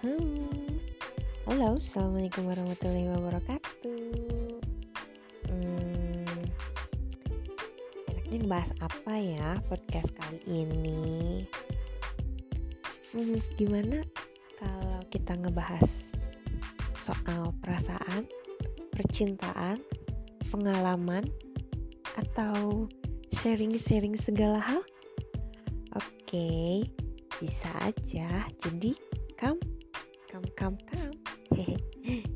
Halo, assalamualaikum warahmatullahi wabarakatuh. Hmm, enaknya ngebahas apa ya podcast kali ini? Hmm, gimana kalau kita ngebahas soal perasaan, percintaan, pengalaman, atau sharing-sharing segala hal? Oke, bisa aja. Jadi, come, come, come, come.